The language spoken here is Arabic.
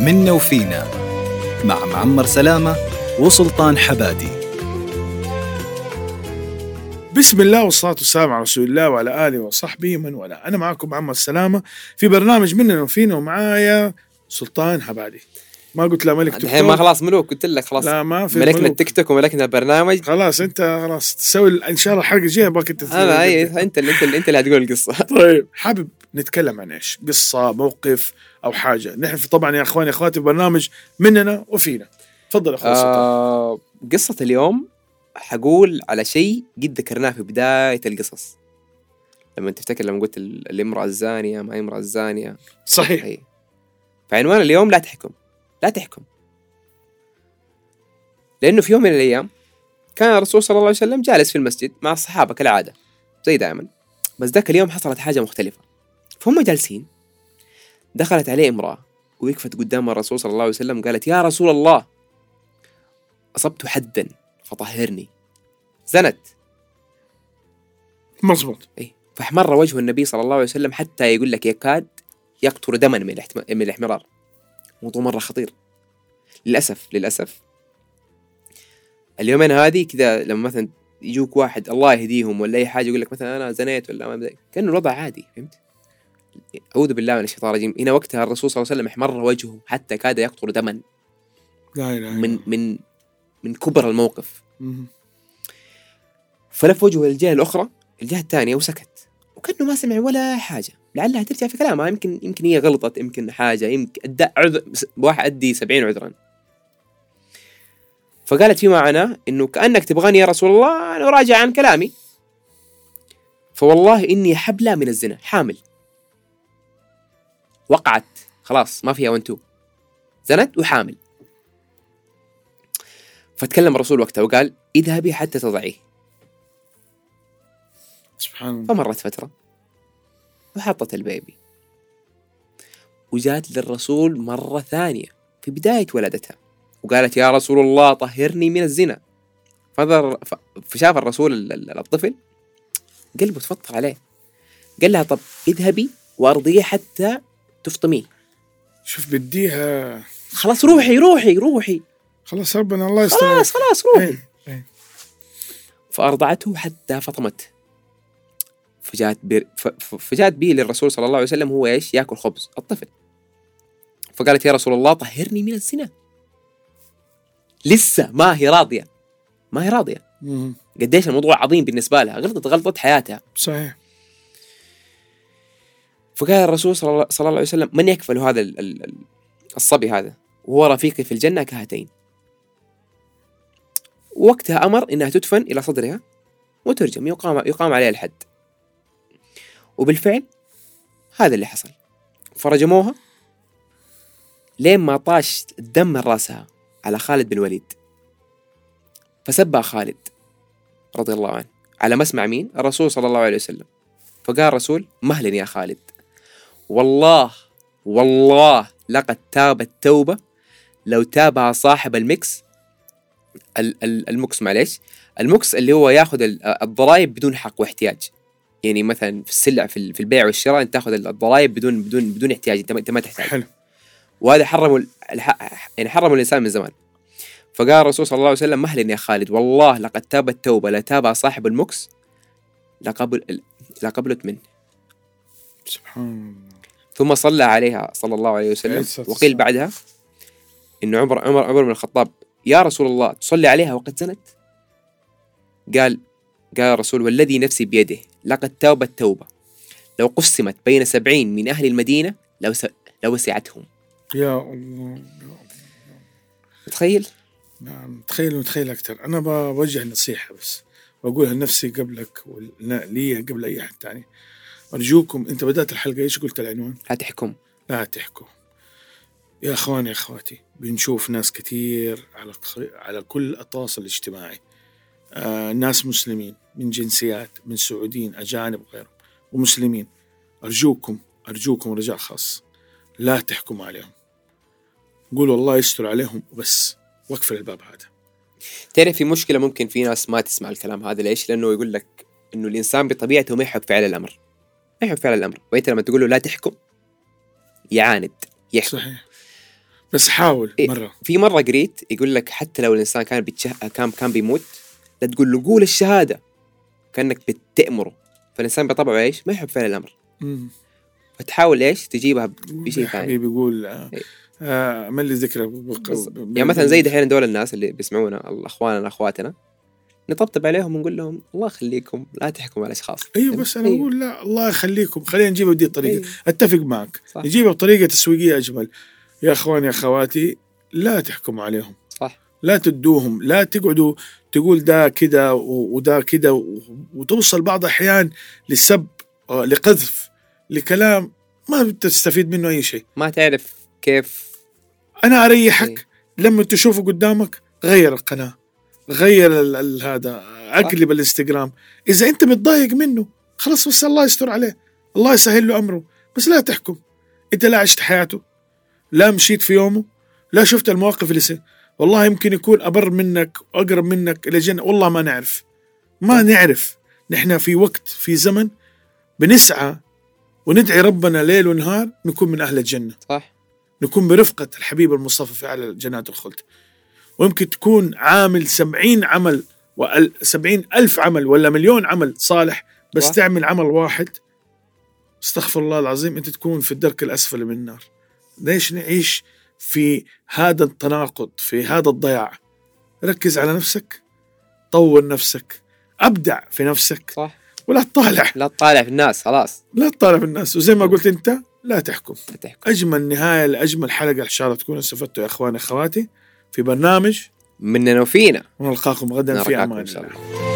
منا وفينا مع معمر سلامة وسلطان حبادي. بسم الله والصلاة والسلام على رسول الله وعلى آله وصحبه من والاه. أنا معكم معمر سلامة في برنامج مننا وفينا ومعايا سلطان حبادي. ما قلت لا ملك تيك الحين ما خلاص ملوك قلت لك خلاص لا ما في ملكنا ملوك. التيك توك وملكنا البرنامج. خلاص أنت خلاص تسوي إن شاء الله الحلقة الجايه باك انت أنا اي أنت اللي أنت اللي أنت اللي هتقول القصة. طيب حابب نتكلم عن إيش؟ قصة موقف أو حاجة. نحن في طبعا يا إخواني إخواتي برنامج مننا وفينا. تفضل يا أخوي آه قصة اليوم حقول على شيء قد ذكرناه في بداية القصص. لما تفتكر لما قلت ال- الامرأة الزانية ما امرأة الزانيه صحيح. هي فعنوان اليوم لا تحكم. لا تحكم. لأنه في يوم من الأيام كان الرسول صلى الله عليه وسلم جالس في المسجد مع الصحابة كالعادة زي دائما. بس ذاك اليوم حصلت حاجة مختلفة. فهم جالسين. دخلت عليه امرأة وقفت قدام الرسول صلى الله عليه وسلم قالت يا رسول الله أصبت حدا فطهرني. زنت. مزبوط اي فاحمر وجه النبي صلى الله عليه وسلم حتى يقول لك يكاد يقطر دما من الاحتم... من الاحمرار. موضوع مرة خطير. للأسف للأسف. اليومين هذه كذا لما مثلا يجوك واحد الله يهديهم ولا أي حاجة يقول لك مثلا أنا زنيت ولا ما. كأنه الوضع عادي فهمت؟ أعوذ بالله من الشيطان الرجيم. هنا وقتها الرسول صلى الله عليه وسلم احمر وجهه حتى كاد يقطر دما. لا إلا من. من من كبر الموقف. فلف وجهه للجهه الأخرى الجهة الثانية وسكت. وكأنه ما سمع ولا حاجة. لعلها ترجع في كلامها. يمكن يمكن هي غلطت يمكن حاجة يمكن أدى عذر واحد أدي سبعين عذرا. فقالت فيما معناه؟ إنه كأنك تبغاني يا رسول الله أنا أراجع عن كلامي. فوالله إني حبلى من الزنا حامل. وقعت. خلاص ما فيها وانتو زنت وحامل. فتكلم الرسول وقتها وقال اذهبي حتى تضعيه. سبحان الله. فمرت فترة وحطت البيبي. وجات للرسول مرة ثانية في بداية ولادتها وقالت يا رسول الله طهرني من الزنا. فنظر فشاف الرسول ال- ال- الطفل قلبه تفطر عليه. قال لها طب اذهبي وأرضيه حتى تفطميه شوف بديها. خلاص روحي روحي روحي. خلاص ربنا الله يستر. خلاص خلاص روحي. إيه، إيه. فأرضعته حتى فطمته فجاءت بي فجاءت به للرسول صلى الله عليه وسلم هو إيش؟ يأكل خبز الطفل. فقالت يا رسول الله طهرني من الزنا. لسه ما هي راضية. ما هي راضية. قديش الموضوع عظيم بالنسبة لها. غلطت غلطه حياتها. صحيح. فقال الرسول صلى الله, عليه وسلم من يكفل هذا ال- ال- ال- الصبي هذا؟ وهو رفيقي في الجنة كهاتين. وقتها أمر إنها تدفن إلى صدرها وترجم يقام يقام عليها الحد. وبالفعل هذا اللي حصل. فرجموها لين ما طاش الدم من رأسها على خالد بن الوليد. فسبها خالد رضي الله عنه على مسمع مين؟ الرسول صلى الله عليه وسلم. فقال الرسول مهلا يا خالد. والله والله لقد تاب التوبة لو تابها صاحب المكس ال- ال- المكس معليش المكس اللي هو ياخذ ال- الضرائب بدون حق واحتياج. يعني مثلا في السلع في ال- في البيع والشراء أنت تاخذ الضرائب بدون بدون بدون احتياج. أنت ما, تحتاج. حلو. وهذا حرموا يعني حرموا الإنسان من زمان. فقال الرسول صلى الله عليه وسلم مهلا يا خالد والله لقد تاب التوبه لا تابها صاحب المكس لقبل لقبلت منه. سبحان الله ثم صلى عليها صلى الله عليه وسلم. الصلاة وقيل. بعدها انه عمر عمر عمر بن الخطاب يا رسول الله تصلي عليها وقد زنت؟ قال قال الرسول والذي نفسي بيده لقد تابت توبة. لو قسمت بين سبعين من أهل المدينة لو س... لوسعتهم يا الله. تخيل؟ نعم تخيل متخيل أكثر. أنا بوجه نصيحة بس. وأقولها لنفسي قبلك ولي قبل أي أحد تاني. أرجوكم أنت بدأت الحلقة إيش قلت العنوان؟ لا تحكم لا تحكوا يا أخواني يا أخواتي بنشوف ناس كثير على على كل التواصل الاجتماعي. آه ناس مسلمين من جنسيات من سعوديين أجانب وغيرهم ومسلمين. أرجوكم أرجوكم رجاء خاص. لا تحكموا عليهم. قولوا الله يستر عليهم وبس. واقفل الباب هذا. تعرف في مشكلة ممكن في ناس ما تسمع الكلام هذا ليش؟ لأنه يقول لك إنه الإنسان بطبيعته ما يحب فعل الأمر. ما يحب فعل الأمر. وأنت لما تقول له لا تحكم يعاند يحكم. صحيح. بس حاول إيه. مرة. في مرة قريت يقول لك حتى لو الإنسان كان بيتشه... كان كان بيموت لا تقول له قول الشهادة. كأنك بتأمره. فالإنسان بطبعه إيش؟ ما يحب فعل الأمر. مم. فتحاول إيش؟ تجيبها بشيء ثاني. حبيبي. آه، من لي ذكرى يعني مثلا زي دحين دول الناس اللي بيسمعونا اخواننا اخواتنا نطبطب عليهم ونقول لهم الله يخليكم لا تحكموا على أشخاص. أيوه بس أنا. بقول لا الله يخليكم. خلينا نجيبها بدي الطريقة. إيه. أتفق معك. صح. نجيبها بطريقة تسويقية أجمل. يا اخواني يا أخواتي لا تحكموا عليهم. صح. لا تدوهم. لا تقعدوا تقول ده كده وده كده وتوصل بعض الاحيان للسب آه، لقذف لكلام ما بتستفيد منه أي شيء. ما تعرف كيف. أنا أريحك. إيه. لما تشوفه قدامك غير القناة. غير ال- ال- هذا أقلب الإنستغرام. إذا أنت متضايق منه خلاص بس الله يستر عليه. الله يسهل له أمره. بس لا تحكم. أنت لا عشت حياته لا مشيت في يومه لا شفت المواقف اللي سي. والله يمكن يكون أبر منك وأقرب منك إلى الجنه والله ما نعرف. ما نعرف. نحن في وقت في زمن بنسعى وندعي ربنا ليل ونهار نكون من أهل الجنة. صح. نكون برفقة الحبيب المصطفى في أعلى جنات الخلد. ويمكن تكون عامل سبعين عمل سبعين ألف عمل ولا مليون عمل صالح بس صح. تعمل عمل واحد. استغفر الله العظيم أنت تكون في الدرك الأسفل من النار. ليش نعيش في هذا التناقض في هذا الضياع؟ ركز على نفسك طور نفسك أبدع في نفسك. صح. ولا تطالع. لا تطالع في الناس خلاص. لا تطالع في الناس. وزي ما قلت أنت لا تحكم. لا تحكم. أجمل نهاية لأجمل حلقة إن شاء الله تكونوا استفدتوا يا إخواني إخواتي. في برنامج مننا وفينا ونلقاكم غدا في أمان الله.